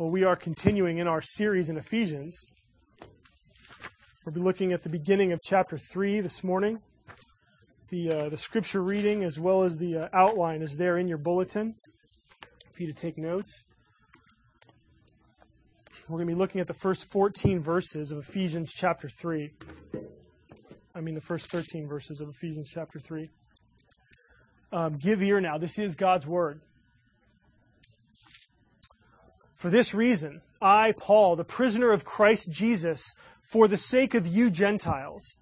Well, we are continuing in our series in Ephesians. We'll be looking at the beginning of chapter 3 this morning. The, uh, the scripture reading as well as the uh, outline is there in your bulletin for you to take notes. We're going to be looking at the first 14 verses of Ephesians chapter 3. I mean, the first 13 verses of Ephesians chapter 3. Um, give ear now. This is God's word. For this reason, I, Paul, the prisoner of Christ Jesus, for the sake of you Gentiles,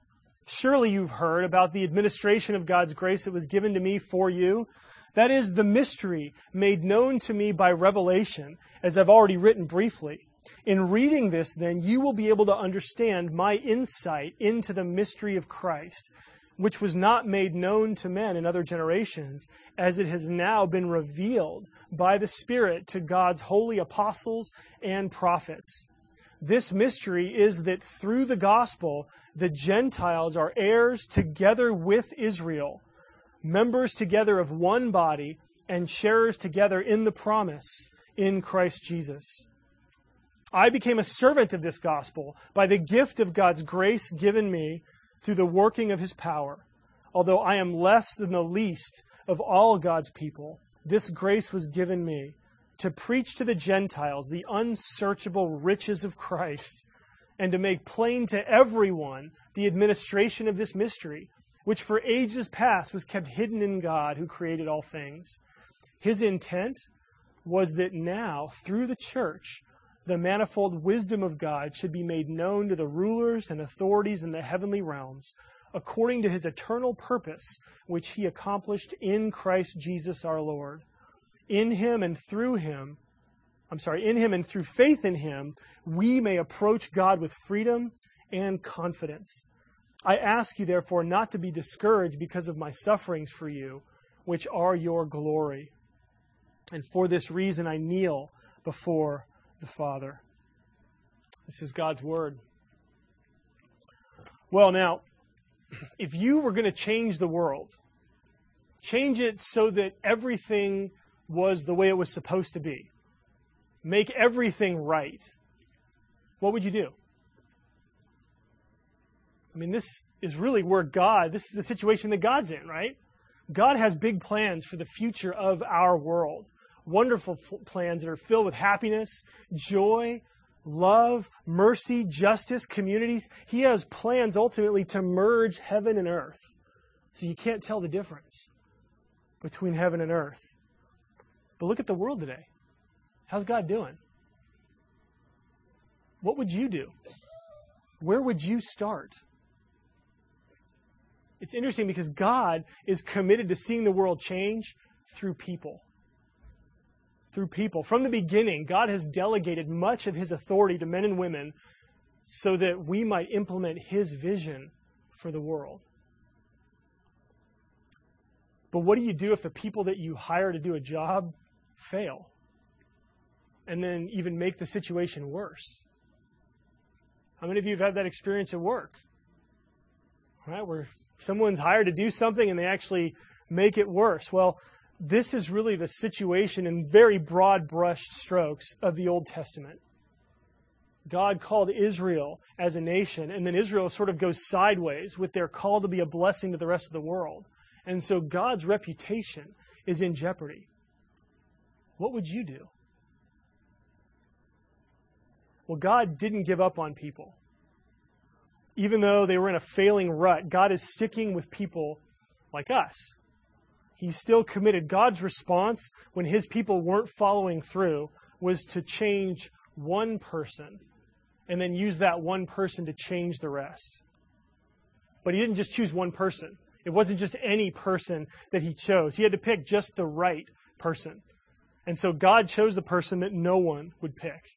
surely you've heard about the administration of God's grace that was given to me for you. That is the mystery made known to me by revelation, as I've already written briefly. In reading this, then, you will be able to understand my insight into the mystery of Christ which was not made known to men in other generations, as it has now been revealed by the Spirit to God's holy apostles and prophets. This mystery is that through the gospel, the Gentiles are heirs together with Israel, members together of one body, and sharers together in the promise in Christ Jesus. I became a servant of this gospel by the gift of God's grace given me through the working of his power. Although I am less than the least of all God's people, this grace was given me to preach to the Gentiles the unsearchable riches of Christ and to make plain to everyone the administration of this mystery, which for ages past was kept hidden in God who created all things. His intent was that now, through the church, the manifold wisdom of God should be made known to the rulers and authorities in the heavenly realms, according to his eternal purpose, which he accomplished in Christ Jesus our Lord. In him and through him, I'm sorry, in him and through faith in him, we may approach God with freedom and confidence. I ask you, therefore, not to be discouraged because of my sufferings for you, which are your glory. And for this reason I kneel before the Father. This is God's Word. Well, now, if you were going to change the world, change it so that everything was the way it was supposed to be, make everything right, what would you do? I mean, this is really where God, this is the situation that God's in, right? God has big plans for the future of our world wonderful f- plans that are filled with happiness, joy, love, mercy, justice, communities. He has plans ultimately to merge heaven and earth. So you can't tell the difference between heaven and earth. But look at the world today. How's God doing? What would you do? Where would you start? It's interesting because God is committed to seeing the world change through people through people. From the beginning, God has delegated much of his authority to men and women so that we might implement his vision for the world. But what do you do if the people that you hire to do a job fail? And then even make the situation worse? How many of you have had that experience at work? Right, where someone's hired to do something and they actually make it worse. Well, this is really the situation in very broad brushed strokes of the Old Testament. God called Israel as a nation, and then Israel sort of goes sideways with their call to be a blessing to the rest of the world. And so God's reputation is in jeopardy. What would you do? Well, God didn't give up on people. Even though they were in a failing rut, God is sticking with people like us he's still committed. God's response when his people weren't following through was to change one person and then use that one person to change the rest. But he didn't just choose one person. It wasn't just any person that he chose. He had to pick just the right person. And so God chose the person that no one would pick.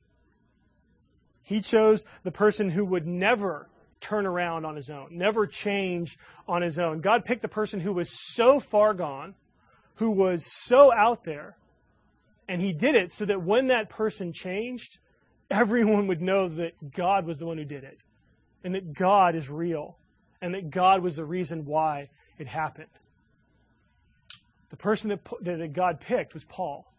He chose the person who would never turn around on his own, never change on his own. God picked the person who was so far gone, who was so out there, and he did it so that when that person changed, everyone would know that God was the one who did it, and that God is real, and that God was the reason why it happened. The person that, that God picked was Paul.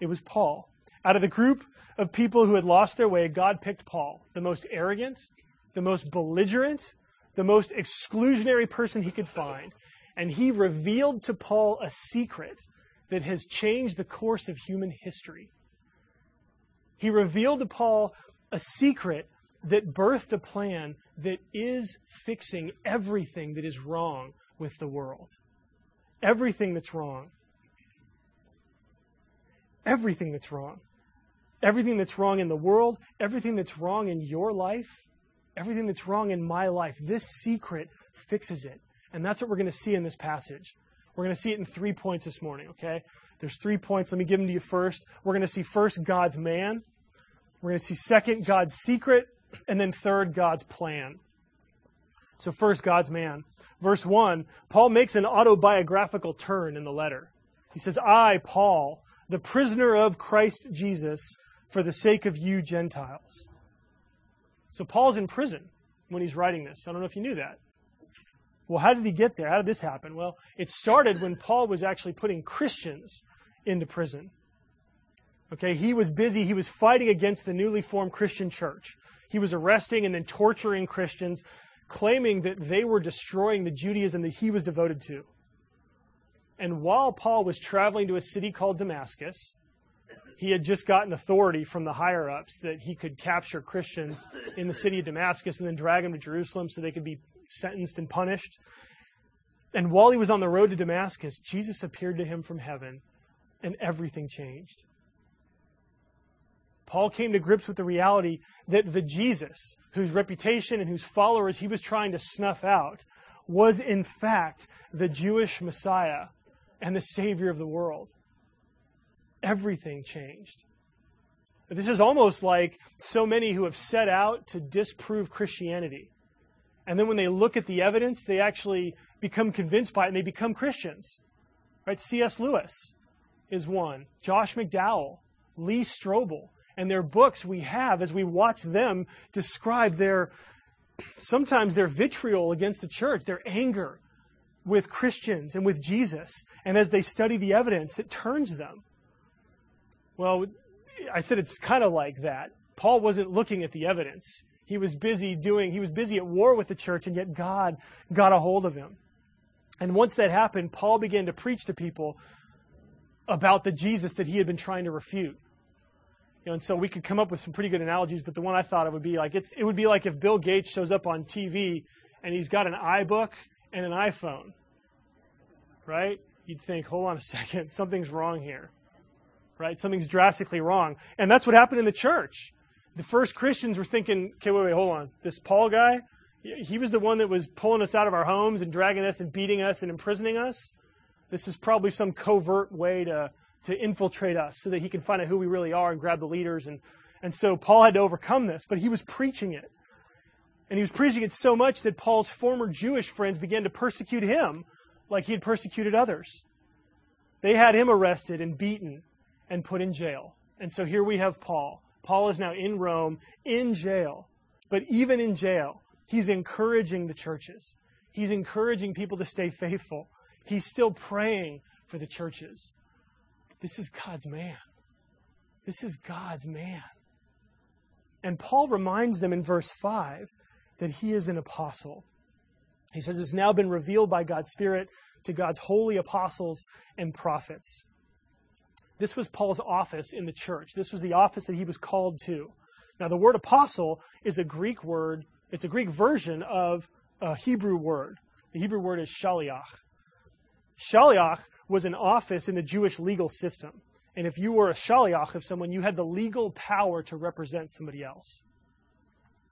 It was Paul. Out of the group of people who had lost their way, God picked Paul, the most arrogant, the most belligerent, the most exclusionary person he could find. And he revealed to Paul a secret that has changed the course of human history. He revealed to Paul a secret that birthed a plan that is fixing everything that is wrong with the world. Everything that's wrong. Everything that's wrong. Everything that's wrong in the world, everything that's wrong in your life, everything that's wrong in my life. This secret fixes it. And that's what we're going to see in this passage. We're going to see it in three points this morning, okay? There's three points. Let me give them to you first. We're going to see first God's man. We're going to see second God's secret. And then third, God's plan. So, first, God's man. Verse 1, Paul makes an autobiographical turn in the letter. He says, I, Paul, the prisoner of Christ Jesus, for the sake of you Gentiles. So, Paul's in prison when he's writing this. I don't know if you knew that. Well, how did he get there? How did this happen? Well, it started when Paul was actually putting Christians into prison. Okay, he was busy, he was fighting against the newly formed Christian church. He was arresting and then torturing Christians, claiming that they were destroying the Judaism that he was devoted to. And while Paul was traveling to a city called Damascus, he had just gotten authority from the higher ups that he could capture Christians in the city of Damascus and then drag them to Jerusalem so they could be sentenced and punished. And while he was on the road to Damascus, Jesus appeared to him from heaven and everything changed. Paul came to grips with the reality that the Jesus, whose reputation and whose followers he was trying to snuff out, was in fact the Jewish Messiah and the Savior of the world. Everything changed. This is almost like so many who have set out to disprove Christianity. And then when they look at the evidence, they actually become convinced by it and they become Christians. Right? C.S. Lewis is one. Josh McDowell, Lee Strobel and their books we have as we watch them describe their sometimes their vitriol against the church, their anger with Christians and with Jesus. And as they study the evidence, it turns them. Well, I said it's kind of like that. Paul wasn't looking at the evidence. He was busy doing, he was busy at war with the church, and yet God got a hold of him. And once that happened, Paul began to preach to people about the Jesus that he had been trying to refute. You know, and so we could come up with some pretty good analogies, but the one I thought it would be like it's it would be like if Bill Gates shows up on TV and he's got an iBook and an iPhone. Right? You'd think, hold on a second, something's wrong here. Right? Something's drastically wrong. And that's what happened in the church. The first Christians were thinking, okay, wait, wait, hold on. This Paul guy, he was the one that was pulling us out of our homes and dragging us and beating us and imprisoning us. This is probably some covert way to to infiltrate us so that he can find out who we really are and grab the leaders. And, and so Paul had to overcome this, but he was preaching it. And he was preaching it so much that Paul's former Jewish friends began to persecute him like he had persecuted others. They had him arrested and beaten and put in jail. And so here we have Paul. Paul is now in Rome, in jail. But even in jail, he's encouraging the churches. He's encouraging people to stay faithful. He's still praying for the churches. This is God's man. This is God's man. And Paul reminds them in verse 5 that he is an apostle. He says it's now been revealed by God's Spirit to God's holy apostles and prophets. This was Paul's office in the church. This was the office that he was called to. Now, the word apostle is a Greek word, it's a Greek version of a Hebrew word. The Hebrew word is shaliach. Shaliach was an office in the Jewish legal system. And if you were a shaliach of someone, you had the legal power to represent somebody else.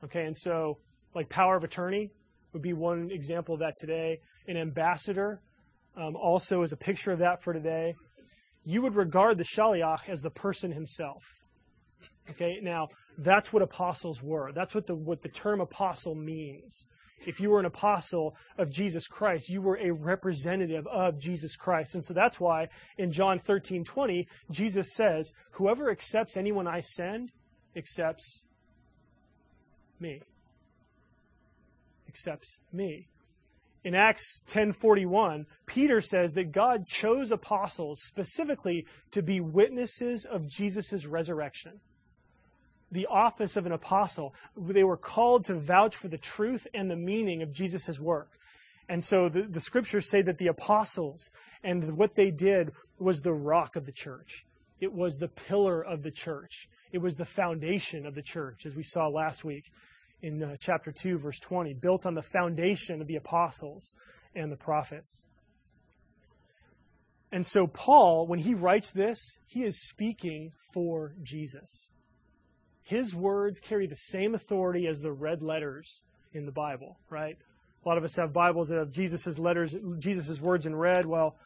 Okay, and so, like power of attorney would be one example of that today. An ambassador um, also is a picture of that for today. You would regard the shaliach as the person himself. Okay, now that's what apostles were. That's what the what the term apostle means if you were an apostle of Jesus Christ, you were a representative of Jesus Christ. And so that's why in John 13 20, Jesus says, Whoever accepts anyone I send accepts me. Accepts me. In Acts 10:41, Peter says that God chose apostles specifically to be witnesses of Jesus' resurrection. The office of an apostle, they were called to vouch for the truth and the meaning of Jesus' work. And so the, the scriptures say that the apostles and what they did was the rock of the church. It was the pillar of the church. It was the foundation of the church, as we saw last week in uh, chapter 2, verse 20, built on the foundation of the apostles and the prophets. And so, Paul, when he writes this, he is speaking for Jesus. His words carry the same authority as the red letters in the Bible, right? A lot of us have Bibles that have Jesus' letters, Jesus' words in red. Well,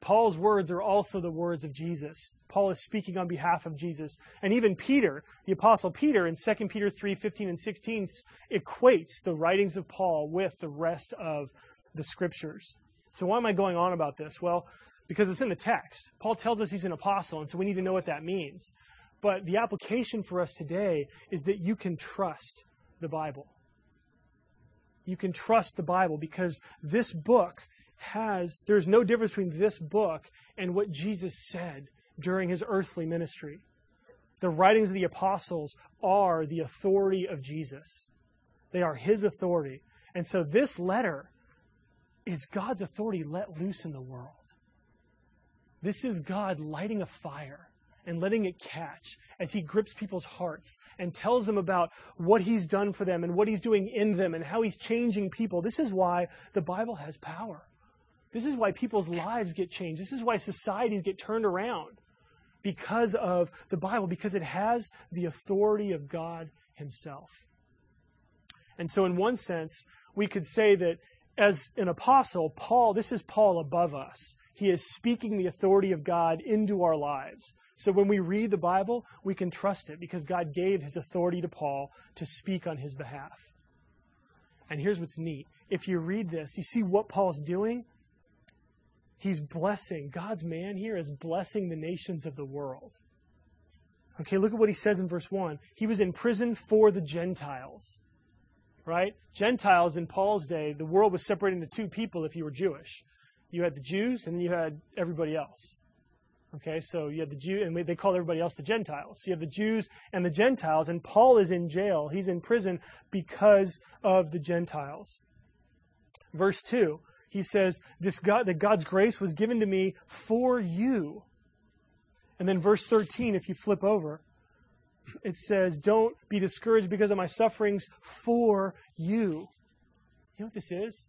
Paul's words are also the words of Jesus. Paul is speaking on behalf of Jesus. And even Peter, the apostle Peter in 2 Peter 3, 15 and 16 equates the writings of Paul with the rest of the scriptures. So why am I going on about this? Well, because it's in the text. Paul tells us he's an apostle, and so we need to know what that means. But the application for us today is that you can trust the Bible. You can trust the Bible because this book has, there's no difference between this book and what Jesus said during his earthly ministry. The writings of the apostles are the authority of Jesus, they are his authority. And so this letter is God's authority let loose in the world. This is God lighting a fire and letting it catch as he grips people's hearts and tells them about what he's done for them and what he's doing in them and how he's changing people. This is why the Bible has power. This is why people's lives get changed. This is why societies get turned around because of the Bible, because it has the authority of God Himself. And so, in one sense, we could say that as an apostle, Paul, this is Paul above us. He is speaking the authority of God into our lives. So when we read the Bible, we can trust it because God gave his authority to Paul to speak on his behalf. And here's what's neat. If you read this, you see what Paul's doing? He's blessing. God's man here is blessing the nations of the world. Okay, look at what he says in verse 1. He was in prison for the Gentiles. Right? Gentiles in Paul's day, the world was separated into two people if you were Jewish. You had the Jews and you had everybody else. Okay, so you had the Jew, and they called everybody else the Gentiles. So you have the Jews and the Gentiles, and Paul is in jail. He's in prison because of the Gentiles. Verse 2 he says, this God, that God's grace was given to me for you. And then verse 13, if you flip over, it says, Don't be discouraged because of my sufferings for you. You know what this is?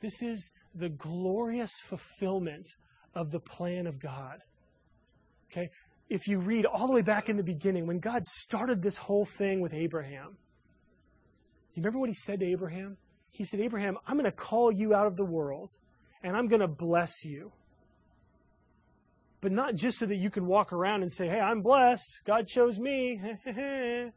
This is the glorious fulfillment of the plan of God. Okay? If you read all the way back in the beginning, when God started this whole thing with Abraham, you remember what he said to Abraham? He said, Abraham, I'm going to call you out of the world and I'm going to bless you. But not just so that you can walk around and say, hey, I'm blessed. God chose me.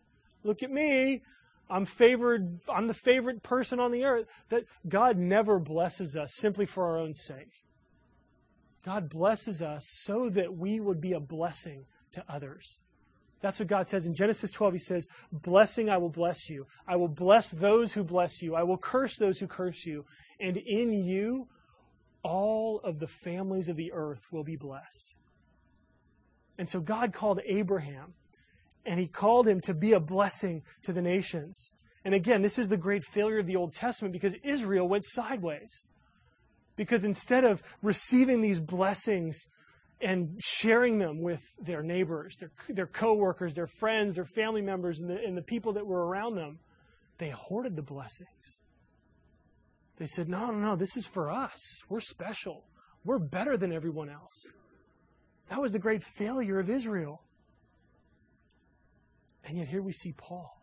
Look at me. I'm favored. I'm the favorite person on the earth. That God never blesses us simply for our own sake. God blesses us so that we would be a blessing to others. That's what God says in Genesis 12. He says, Blessing I will bless you. I will bless those who bless you. I will curse those who curse you. And in you, all of the families of the earth will be blessed. And so God called Abraham, and he called him to be a blessing to the nations. And again, this is the great failure of the Old Testament because Israel went sideways. Because instead of receiving these blessings and sharing them with their neighbors, their, their coworkers, their friends, their family members, and the, and the people that were around them. They hoarded the blessings. They said, No, no, no, this is for us. We're special. We're better than everyone else. That was the great failure of Israel. And yet here we see Paul.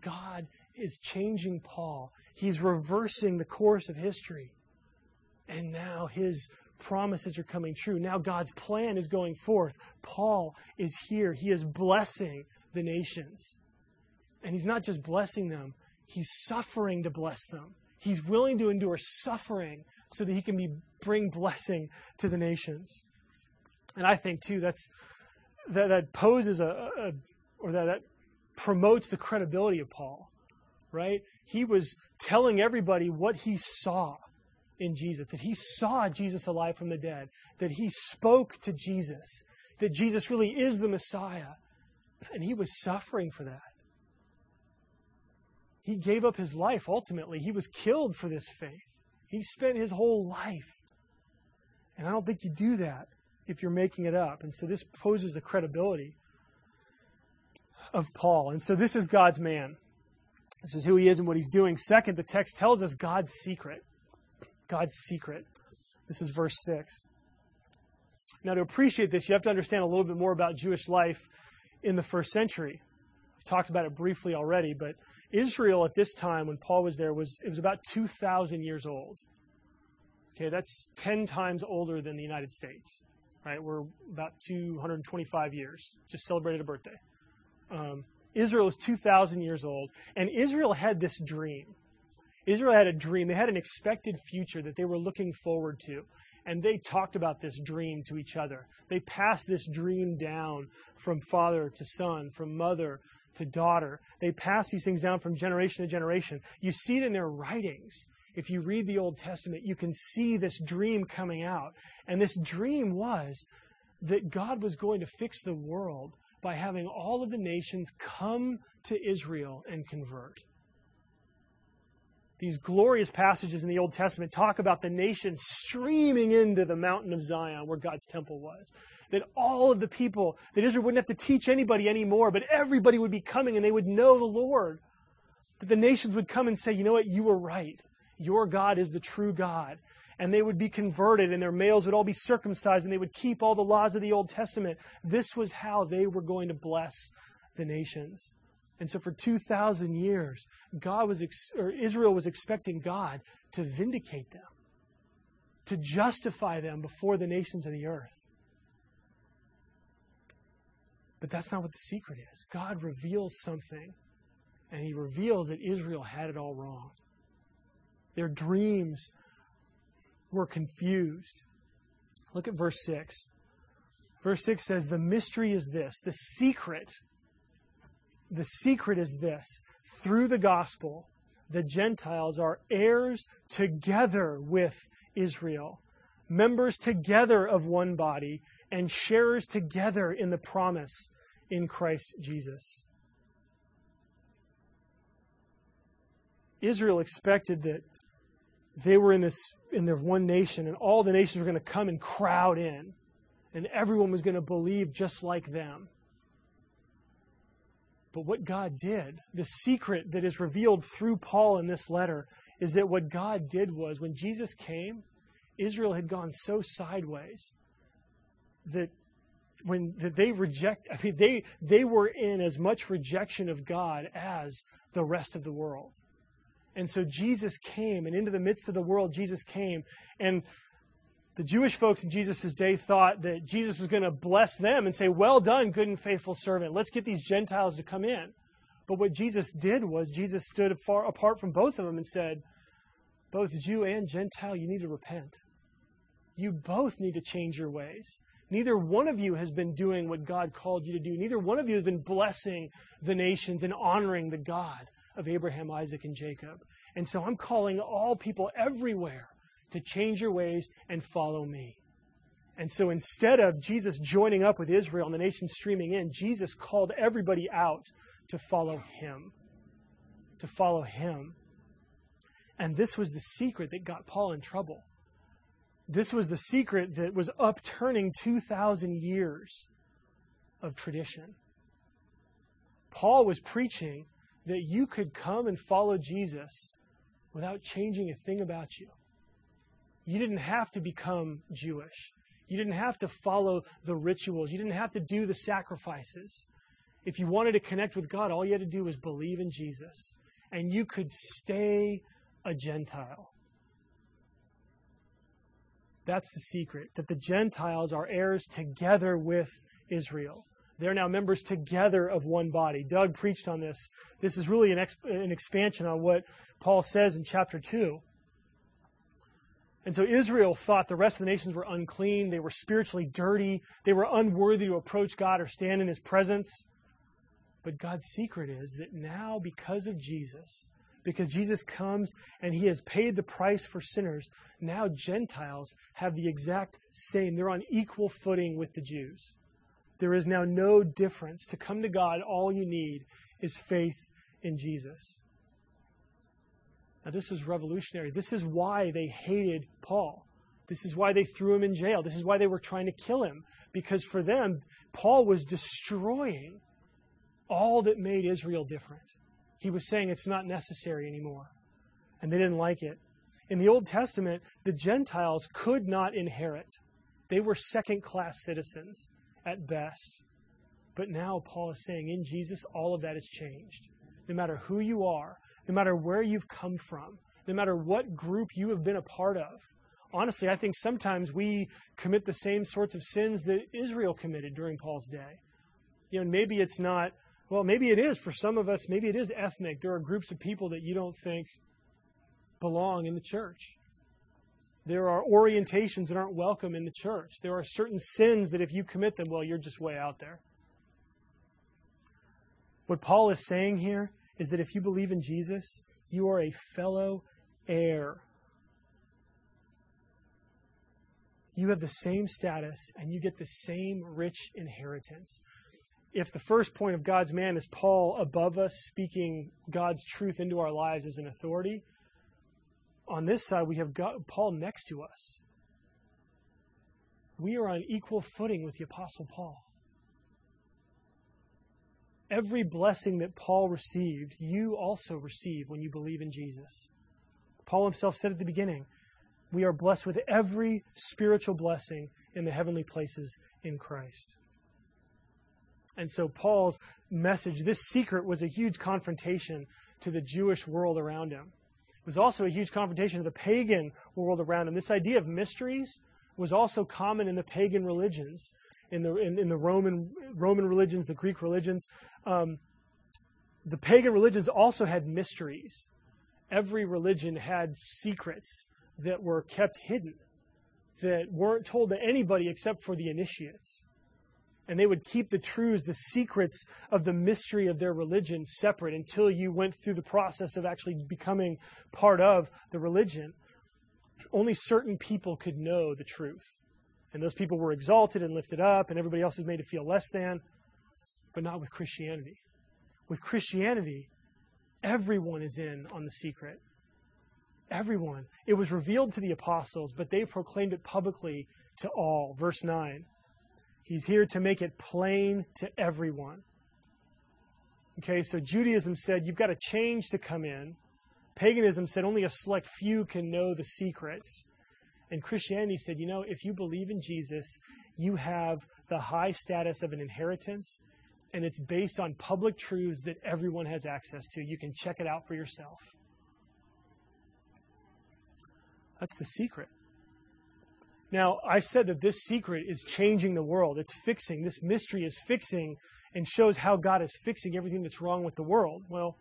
God is changing Paul. He's reversing the course of history. And now his promises are coming true. Now God's plan is going forth. Paul is here. He is blessing the nations. And he's not just blessing them, he's suffering to bless them. He's willing to endure suffering so that he can be, bring blessing to the nations. And I think, too, that's, that, that poses a, a or that, that promotes the credibility of Paul, right? He was telling everybody what he saw in Jesus, that he saw Jesus alive from the dead, that he spoke to Jesus, that Jesus really is the Messiah. And he was suffering for that. He gave up his life ultimately. He was killed for this faith. He spent his whole life. And I don't think you do that if you're making it up. And so this poses the credibility of Paul. And so this is God's man. This is who he is and what he's doing. Second, the text tells us God's secret. God's secret. This is verse 6. Now, to appreciate this, you have to understand a little bit more about Jewish life in the first century. We talked about it briefly already, but Israel at this time, when Paul was there, was it was about 2,000 years old. Okay, that's 10 times older than the United States. Right, we're about 225 years. Just celebrated a birthday. Um, Israel is 2,000 years old, and Israel had this dream. Israel had a dream. They had an expected future that they were looking forward to. And they talked about this dream to each other. They passed this dream down from father to son, from mother to daughter. They passed these things down from generation to generation. You see it in their writings. If you read the Old Testament, you can see this dream coming out. And this dream was that God was going to fix the world by having all of the nations come to Israel and convert. These glorious passages in the Old Testament talk about the nation streaming into the mountain of Zion where God's temple was. That all of the people, that Israel wouldn't have to teach anybody anymore, but everybody would be coming and they would know the Lord. That the nations would come and say, you know what, you were right. Your God is the true God and they would be converted, and their males would all be circumcised, and they would keep all the laws of the Old Testament. This was how they were going to bless the nations. And so for 2,000 years, God was ex- or Israel was expecting God to vindicate them, to justify them before the nations of the earth. But that's not what the secret is. God reveals something, and He reveals that Israel had it all wrong. Their dreams were confused. Look at verse 6. Verse 6 says, The mystery is this, the secret, the secret is this. Through the gospel, the Gentiles are heirs together with Israel, members together of one body, and sharers together in the promise in Christ Jesus. Israel expected that they were in this in their one nation, and all the nations were going to come and crowd in, and everyone was going to believe just like them. But what God did, the secret that is revealed through Paul in this letter, is that what God did was when Jesus came, Israel had gone so sideways that when that they reject I mean they they were in as much rejection of God as the rest of the world. And so Jesus came, and into the midst of the world, Jesus came. And the Jewish folks in Jesus' day thought that Jesus was going to bless them and say, Well done, good and faithful servant. Let's get these Gentiles to come in. But what Jesus did was, Jesus stood far apart from both of them and said, Both Jew and Gentile, you need to repent. You both need to change your ways. Neither one of you has been doing what God called you to do. Neither one of you has been blessing the nations and honoring the God of Abraham, Isaac, and Jacob. And so I'm calling all people everywhere to change your ways and follow me. And so instead of Jesus joining up with Israel and the nation streaming in, Jesus called everybody out to follow him. To follow him. And this was the secret that got Paul in trouble. This was the secret that was upturning 2,000 years of tradition. Paul was preaching that you could come and follow Jesus without changing a thing about you. You didn't have to become Jewish. You didn't have to follow the rituals. You didn't have to do the sacrifices. If you wanted to connect with God, all you had to do was believe in Jesus. And you could stay a Gentile. That's the secret, that the Gentiles are heirs together with Israel. They're now members together of one body. Doug preached on this. This is really an, exp- an expansion on what Paul says in chapter 2. And so Israel thought the rest of the nations were unclean. They were spiritually dirty. They were unworthy to approach God or stand in his presence. But God's secret is that now, because of Jesus, because Jesus comes and he has paid the price for sinners. Now Gentiles have the exact same. They're on equal footing with the Jews. There is now no difference. To come to God, all you need is faith in Jesus. Now, this is revolutionary. This is why they hated Paul. This is why they threw him in jail. This is why they were trying to kill him. Because for them, Paul was destroying all that made Israel different. He was saying it's not necessary anymore. And they didn't like it. In the Old Testament, the Gentiles could not inherit, they were second class citizens at best. But now Paul is saying in Jesus, all of that has changed. No matter who you are, no matter where you've come from, no matter what group you have been a part of. Honestly, I think sometimes we commit the same sorts of sins that Israel committed during Paul's day. You know, maybe it's not, well, maybe it is for some of us, maybe it is ethnic. There are groups of people that you don't think belong in the church. There are orientations that aren't welcome in the church. There are certain sins that if you commit them, well, you're just way out there. What Paul is saying here is that if you believe in Jesus, you are a fellow heir. You have the same status and you get the same rich inheritance. If the first point of God's man is Paul above us speaking God's truth into our lives as an authority, on this side we have God, Paul next to us. We are on equal footing with the Apostle Paul every blessing that Paul received, you also receive when you believe in Jesus. Paul himself said at the beginning, we are blessed with every spiritual blessing in the heavenly places in Christ. And so Paul's message, this secret, was a huge confrontation to the Jewish world around him. It was also a huge confrontation to the pagan world around him. This idea of mysteries was also common in the pagan religions in the in, in the Roman Roman religions, the Greek religions. Um, the pagan religions also had mysteries. Every religion had secrets that were kept hidden, that weren't told to anybody except for the initiates. And they would keep the truths, the secrets of the mystery of their religion separate until you went through the process of actually becoming part of the religion. Only certain people could know the truth. And those people were exalted and lifted up, and everybody else is made to feel less than. But not with Christianity. With Christianity, everyone is in on the secret. Everyone. It was revealed to the apostles, but they proclaimed it publicly to all. Verse 9. He's here to make it plain to everyone. Okay, so Judaism said you've got a change to come in. Paganism said only a select few can know the secrets. And Christianity said, you know, if you believe in Jesus, you have the high status of an inheritance, and it's based on public truths that everyone has access to. You can check it out for yourself. That's the secret. Now, I said that this secret is changing the world. It's fixing. This mystery is fixing and shows how God is fixing everything that's wrong with the world. Well,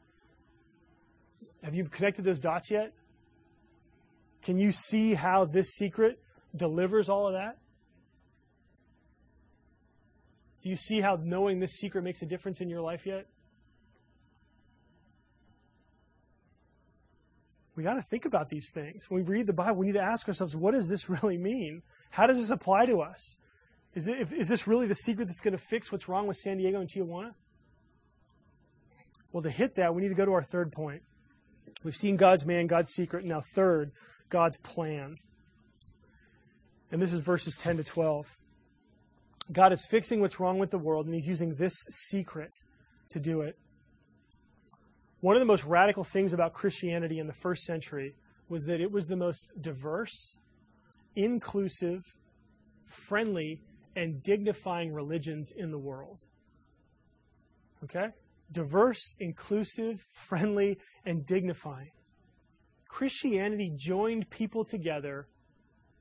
have you connected those dots yet? Can you see how this secret delivers all of that? Do you see how knowing this secret makes a difference in your life yet? We got to think about these things. When we read the Bible, we need to ask ourselves, what does this really mean? How does this apply to us? Is, it, is this really the secret that's going to fix what's wrong with San Diego and Tijuana? Well, to hit that, we need to go to our third point. We've seen God's man, God's secret. Now, third, God's plan. And this is verses 10 to 12. God is fixing what's wrong with the world, and He's using this secret to do it. One of the most radical things about Christianity in the first century was that it was the most diverse, inclusive, friendly, and dignifying religions in the world. Okay? Diverse, inclusive, friendly, and dignifying. Christianity joined people together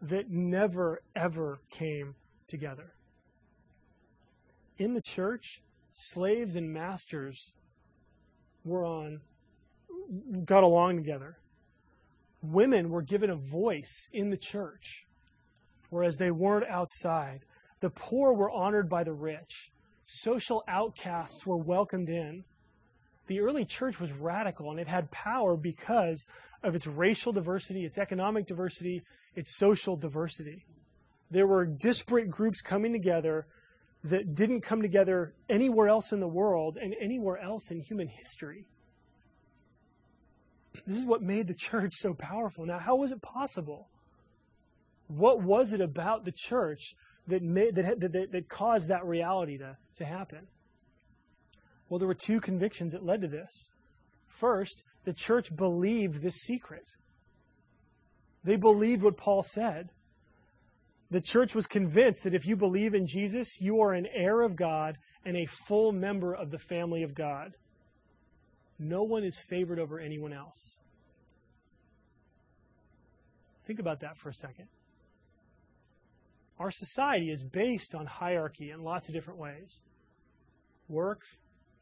that never, ever came together. In the church, slaves and masters were on, got along together. Women were given a voice in the church, whereas they weren't outside. The poor were honored by the rich. Social outcasts were welcomed in. The early church was radical and it had power because of its racial diversity, its economic diversity, its social diversity. There were disparate groups coming together that didn't come together anywhere else in the world and anywhere else in human history. This is what made the church so powerful. Now, how was it possible? What was it about the church that, made, that, that, that caused that reality to, to happen? Well, there were two convictions that led to this. First, the church believed this secret. They believed what Paul said. The church was convinced that if you believe in Jesus, you are an heir of God and a full member of the family of God. No one is favored over anyone else. Think about that for a second. Our society is based on hierarchy in lots of different ways work,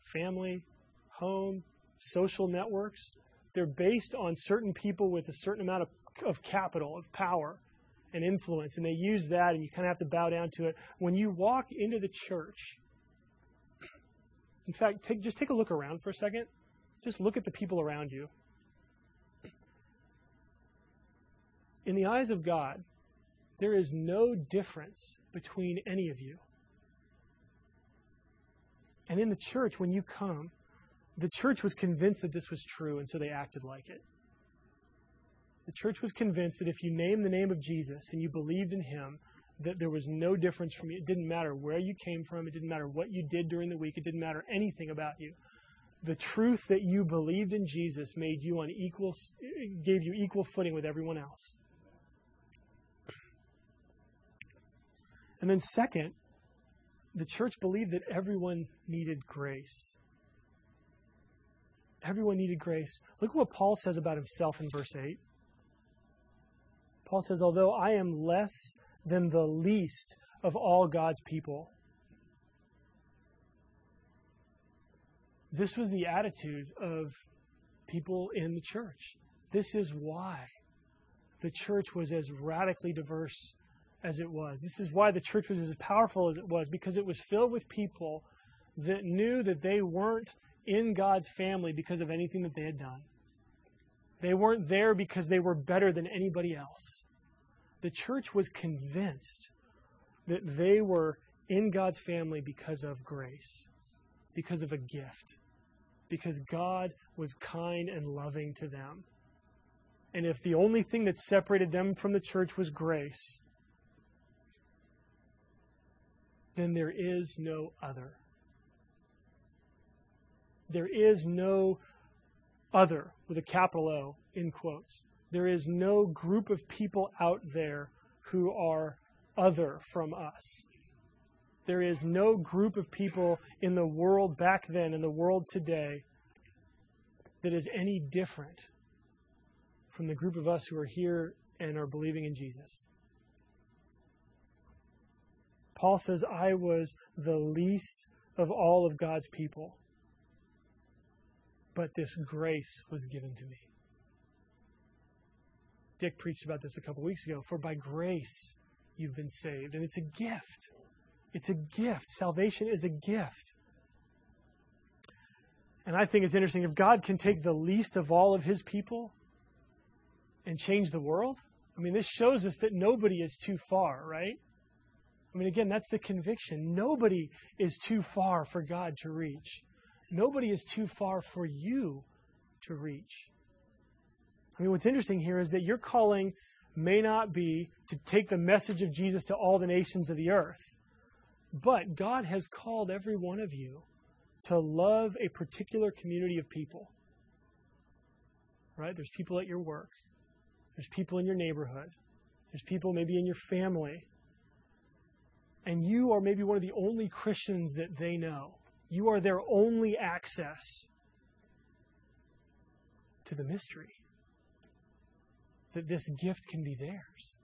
family, home, social networks. They're based on certain people with a certain amount of, of capital, of power and influence, and they use that, and you kind of have to bow down to it. When you walk into the church, in fact, take, just take a look around for a second. Just look at the people around you. In the eyes of God, there is no difference between any of you. And in the church, when you come, the church was convinced that this was true, and so they acted like it. The church was convinced that if you named the name of Jesus and you believed in him, that there was no difference from you. It didn't matter where you came from, it didn't matter what you did during the week, it didn't matter anything about you. The truth that you believed in Jesus made you on equal gave you equal footing with everyone else. And then second, the church believed that everyone needed grace. Everyone needed grace. Look what Paul says about himself in verse 8. Paul says, Although I am less than the least of all God's people. This was the attitude of people in the church. This is why the church was as radically diverse as it was. This is why the church was as powerful as it was, because it was filled with people that knew that they weren't in God's family because of anything that they had done. They weren't there because they were better than anybody else. The church was convinced that they were in God's family because of grace, because of a gift, because God was kind and loving to them. And if the only thing that separated them from the church was grace, then there is no other. There is no other with a capital O in quotes. There is no group of people out there who are other from us. There is no group of people in the world back then, in the world today, that is any different from the group of us who are here and are believing in Jesus. Paul says, I was the least of all of God's people but this grace was given to me. Dick preached about this a couple weeks ago. For by grace you've been saved. And it's a gift. It's a gift. Salvation is a gift. And I think it's interesting if God can take the least of all of his people and change the world. I mean, this shows us that nobody is too far, right? I mean, again, that's the conviction. Nobody is too far for God to reach. Nobody is too far for you to reach. I mean, what's interesting here is that your calling may not be to take the message of Jesus to all the nations of the earth, but God has called every one of you to love a particular community of people. Right? There's people at your work, there's people in your neighborhood, there's people maybe in your family. And you are maybe one of the only Christians that they know. You are their only access to the mystery that this gift can be theirs.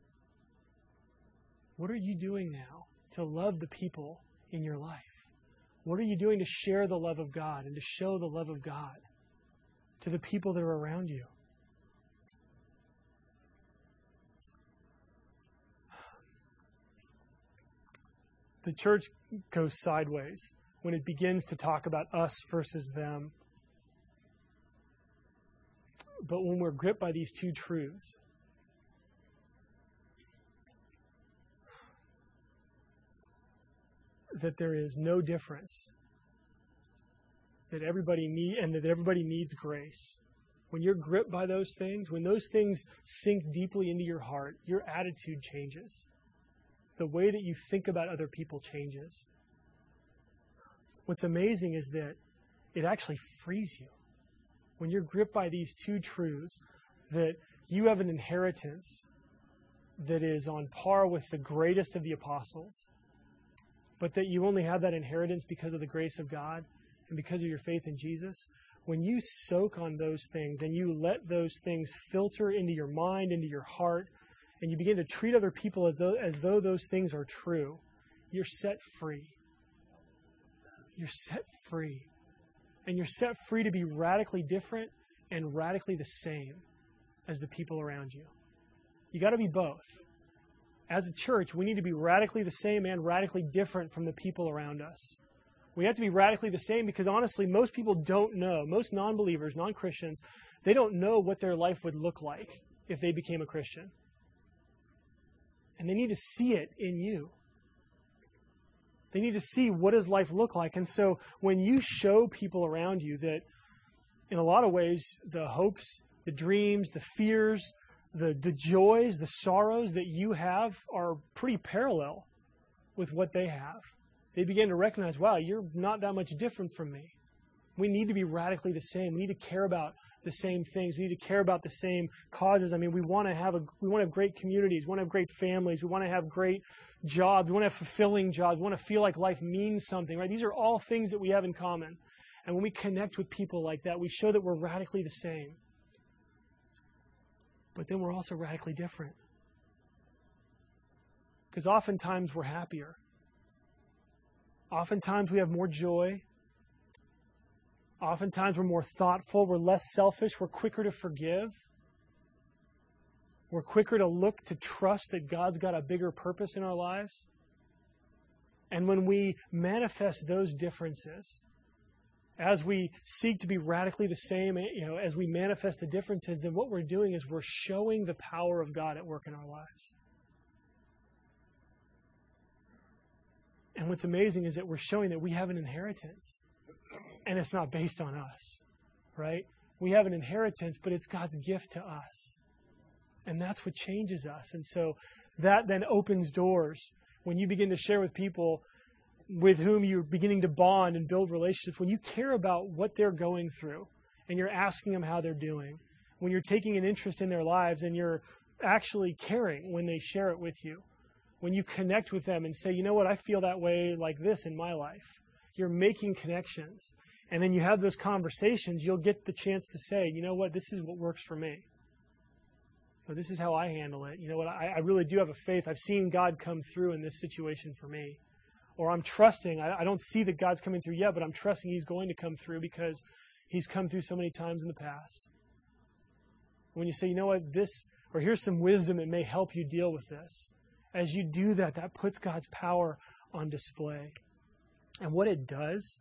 What are you doing now to love the people in your life? What are you doing to share the love of God and to show the love of God to the people that are around you? The church goes sideways when it begins to talk about us versus them. But when we're gripped by these two truths, that there is no difference, that everybody need and that everybody needs grace. When you're gripped by those things, when those things sink deeply into your heart, your attitude changes. The way that you think about other people changes. What's amazing is that it actually frees you. When you're gripped by these two truths, that you have an inheritance that is on par with the greatest of the apostles, but that you only have that inheritance because of the grace of God and because of your faith in Jesus, when you soak on those things and you let those things filter into your mind, into your heart, and you begin to treat other people as though, as though those things are true, you're set free. You're set free. And you're set free to be radically different and radically the same as the people around you. You got to be both as a church, we need to be radically the same and radically different from the people around us. We have to be radically the same because honestly, most people don't know, most non believers, non Christians, they don't know what their life would look like if they became a Christian. And they need to see it in you. They need to see what does life look like. And so when you show people around you that in a lot of ways the hopes, the dreams, the fears, the, the joys, the sorrows that you have are pretty parallel with what they have. They begin to recognize, wow, you're not that much different from me. We need to be radically the same. We need to care about the same things. We need to care about the same causes. I mean, we want to have a we want to have great communities. We want to have great families. We want to have great jobs. We want to have fulfilling jobs. We want to feel like life means something, right? These are all things that we have in common. And when we connect with people like that, we show that we're radically the same but then we're also radically different. Because oftentimes we're happier. Oftentimes we have more joy. Oftentimes we're more thoughtful. We're less selfish. We're quicker to forgive. We're quicker to look to trust that God's got a bigger purpose in our lives. And when we manifest those differences, as we seek to be radically the same, eh, you know, as we manifest the differences, then what we're doing is we're showing the power of God at work in our lives. And what's amazing is that we're showing that we have an inheritance. And it's not based on us, right? We have an inheritance, but it's God's gift to us. And that's what changes us. And so that then opens doors when you begin to share with people with whom you're beginning to bond and build relationships, when you care about what they're going through and you're asking them how they're doing, when you're taking an interest in their lives and you're actually caring when they share it with you, when you connect with them and say, you know what, I feel that way like this in my life, you're making connections. And then you have those conversations, you'll get the chance to say, you know what, this is what works for me. This is how I handle it. You know what, I, I really do have a faith. I've seen God come through in this situation for me or I'm trusting. I, I, don't see that God's coming through yet, but I'm trusting He's going to come through because He's come through so many times in the past. When you say, you know what, this, or here's some wisdom that may help you deal with this, as you do that, that puts God's power on display. And what it does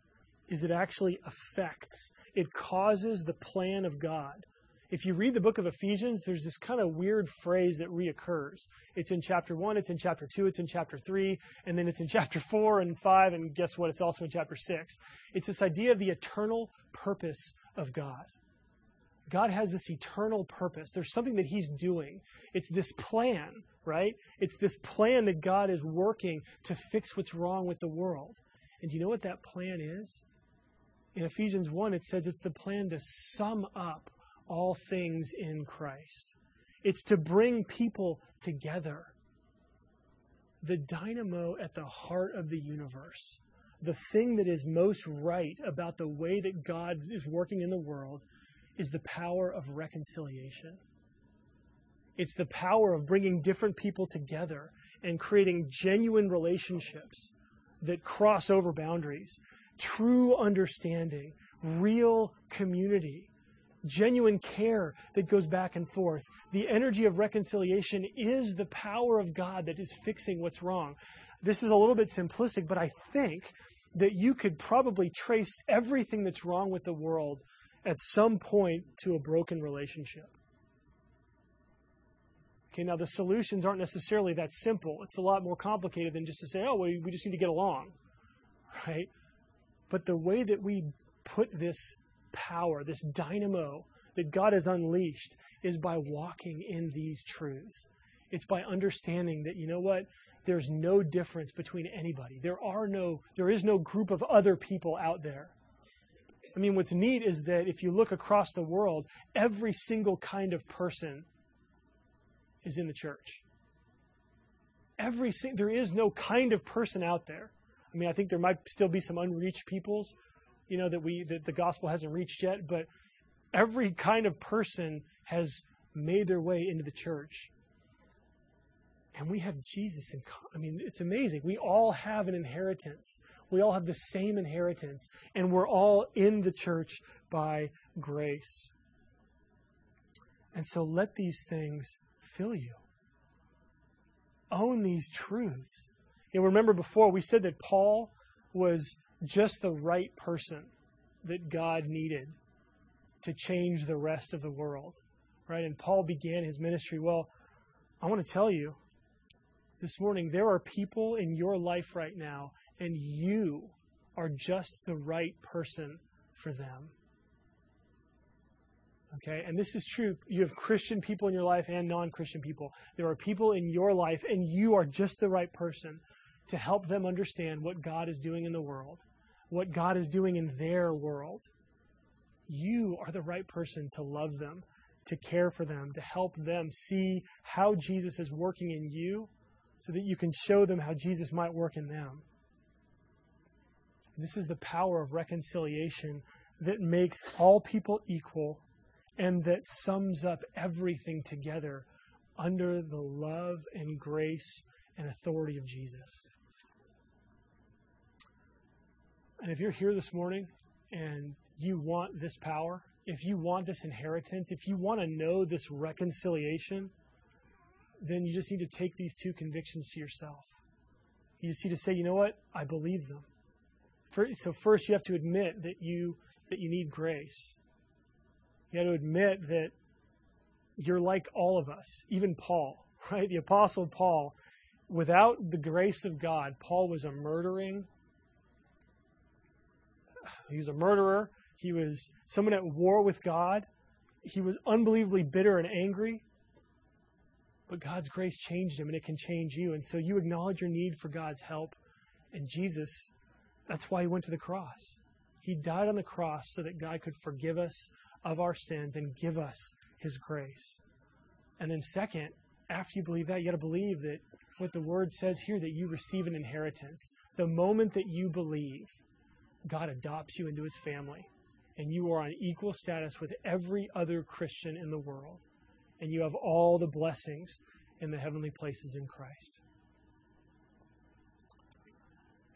is it actually affects, it causes the plan of God if you read the book of Ephesians, there's this kind of weird phrase that reoccurs. It's in chapter 1, it's in chapter 2, it's in chapter 3, and then it's in chapter 4 and 5, and guess what? It's also in chapter 6. It's this idea of the eternal purpose of God. God has this eternal purpose. There's something that He's doing. It's this plan, right? It's this plan that God is working to fix what's wrong with the world. And do you know what that plan is? In Ephesians 1, it says it's the plan to sum up all things in Christ. It's to bring people together. The dynamo at the heart of the universe, the thing that is most right about the way that God is working in the world, is the power of reconciliation. It's the power of bringing different people together and creating genuine relationships that cross over boundaries, true understanding, real community genuine care that goes back and forth. The energy of reconciliation is the power of God that is fixing what's wrong. This is a little bit simplistic, but I think that you could probably trace everything that's wrong with the world at some point to a broken relationship. Okay, now the solutions aren't necessarily that simple. It's a lot more complicated than just to say, oh, well, we just need to get along, right? But the way that we put this power, this dynamo that God has unleashed, is by walking in these truths. It's by understanding that, you know what? There's no difference between anybody. There are no, there is no group of other people out there. I mean, what's neat is that if you look across the world, every single kind of person is in the church. Every there is no kind of person out there. I mean, I think there might still be some unreached peoples, you know, that we that the gospel hasn't reached yet, but every kind of person has made their way into the church. And we have Jesus in I mean, it's amazing. We all have an inheritance. We all have the same inheritance, and we're all in the church by grace. And so let these things fill you. Own these truths. And remember before we said that Paul was just the right person that God needed to change the rest of the world. Right? And Paul began his ministry. Well, I want to tell you this morning there are people in your life right now, and you are just the right person for them. Okay, and this is true. You have Christian people in your life and non Christian people. There are people in your life, and you are just the right person to help them understand what God is doing in the world, what God is doing in their world. You are the right person to love them, to care for them, to help them see how Jesus is working in you so that you can show them how Jesus might work in them. This is the power of reconciliation that makes all people equal and that sums up everything together under the love and grace and authority of Jesus. And if you're here this morning and you want this power, if you want this inheritance, if you want to know this reconciliation, then you just need to take these two convictions to yourself. You just need to say, you know what? I believe them. So first you have to admit that you that you need grace. You got to admit that you're like all of us, even Paul, right? The Apostle Paul. Without the grace of God, Paul was a murdering. He was a murderer. He was someone at war with God. He was unbelievably bitter and angry. But God's grace changed him, and it can change you. And so you acknowledge your need for God's help. And Jesus, that's why he went to the cross. He died on the cross so that God could forgive us of our sins and give us his grace. And then, second, after you believe that, you got to believe that what the word says here that you receive an inheritance. The moment that you believe, God adopts you into his family, and you are on equal status with every other Christian in the world, and you have all the blessings in the heavenly places in Christ.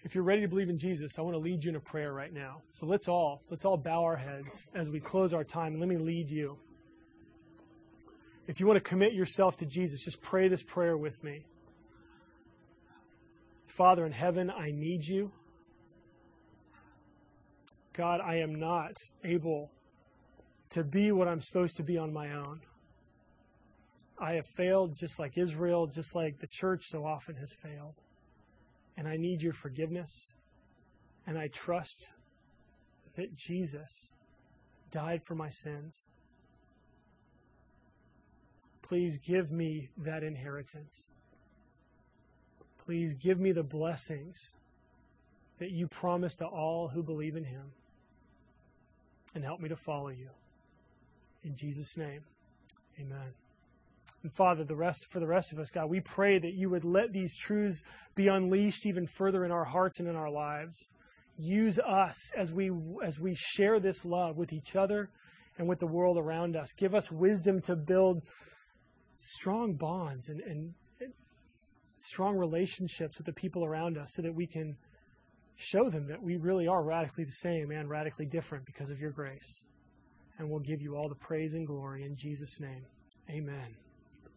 If you're ready to believe in Jesus, I want to lead you in a prayer right now. So let's all let's all bow our heads as we close our time let me lead you. If you want to commit yourself to Jesus, just pray this prayer with me. Father in heaven, I need you. God, I am not able to be what I'm supposed to be on my own. I have failed just like Israel, just like the church so often has failed and I need your forgiveness. And I trust that Jesus died for my sins. Please give me that inheritance. Please give me the blessings that you promise to all who believe in him. And help me to follow you. In Jesus' name, amen. And Father, the rest for the rest of us, God, we pray that you would let these truths be unleashed even further in our hearts and in our lives. Use us as we as we share this love with each other and with the world around us. Give us wisdom to build strong bonds and, and, and strong relationships with the people around us so that we can show them that we really are radically the same and radically different because of your grace. And we'll give you all the praise and glory in Jesus' name. Amen.